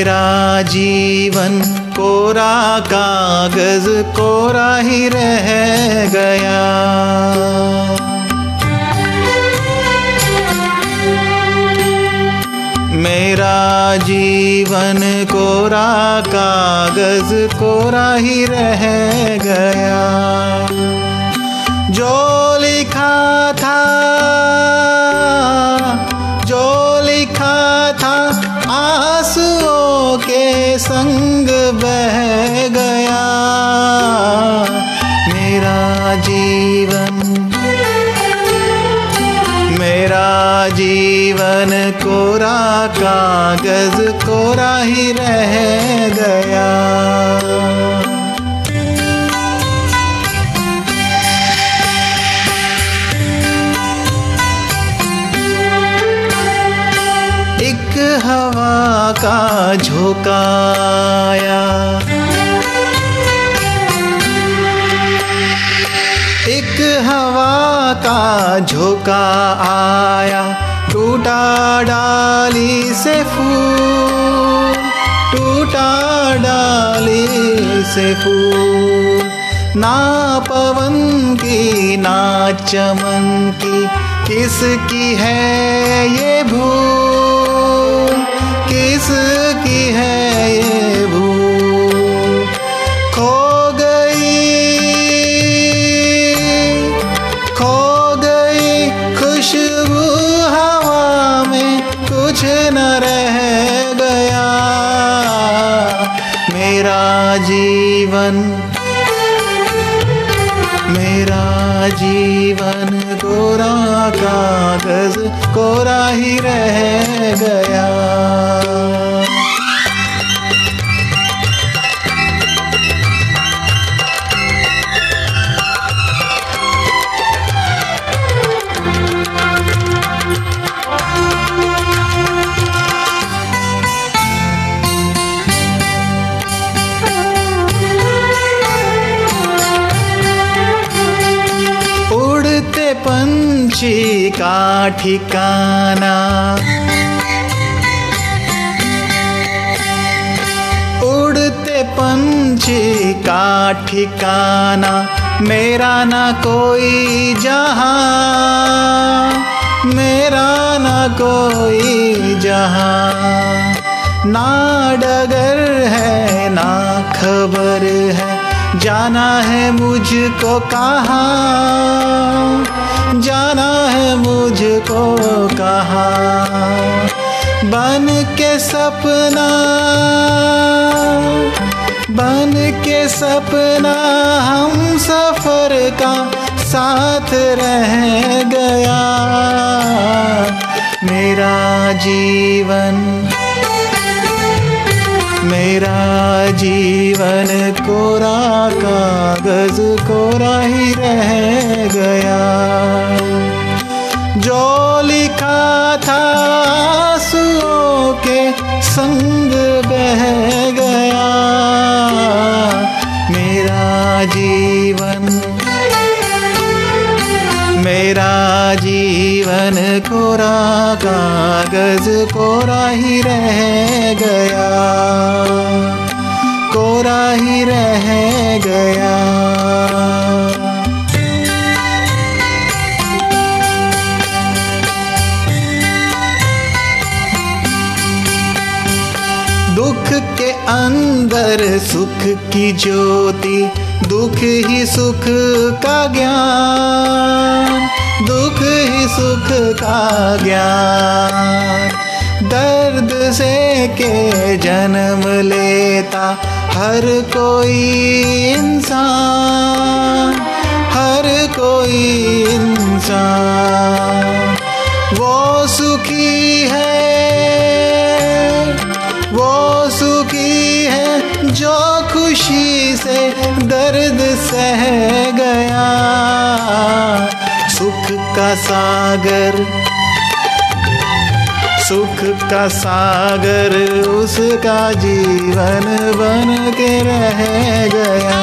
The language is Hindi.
मेरा जीवन कोरा कागज़ कोरा ही रह गया। मेरा जीवन कोरा कागज़ कोरा ही रह गया। जो लिखा था जीवन। मेरा जीवन कोरा कागज़ कोरा ही रह गया। एक हवा का झोंकाया। एक हवा का झोंका आया, टूटा डाली से फूल, टूटा डाली से फूल। ना पवन की, ना चमन की, किसकी है ये भूल? जीवन। मेरा जीवन कोरा कागज़ कोरा ही रह गया। पंछी का ठिकाना। उड़ते पंछी का ठिकाना, मेरा ना कोई जहाँ, मेरा ना कोई जहाँ। ना डगर है, ना खबर है जाना है मुझको कहा? जाना है मुझको कहा? बन के सपना, बन के सपना, हम सफ़र का साथ रह गया। मेरा जीवन मेरा जीवन कोरा कागज़ कोरा ही रह गया। जो लिखा था आंसुओं के संग बह गया। मेरा जीवन मेरा जीवन कोरा कागज़ कोरा ही रह गया। कोरा ही रह गया। दुख के अंदर सुख की ज्योति, दुख ही सुख का ज्ञान, दुख ही सुख का ज्ञान। से के जन्म लेता हर कोई इंसान, हर कोई इंसान। वो सुखी है, वो सुखी है जो खुशी से दर्द सह गया। सुख का सागर सुख का सागर उसका जीवन बन के रह गया।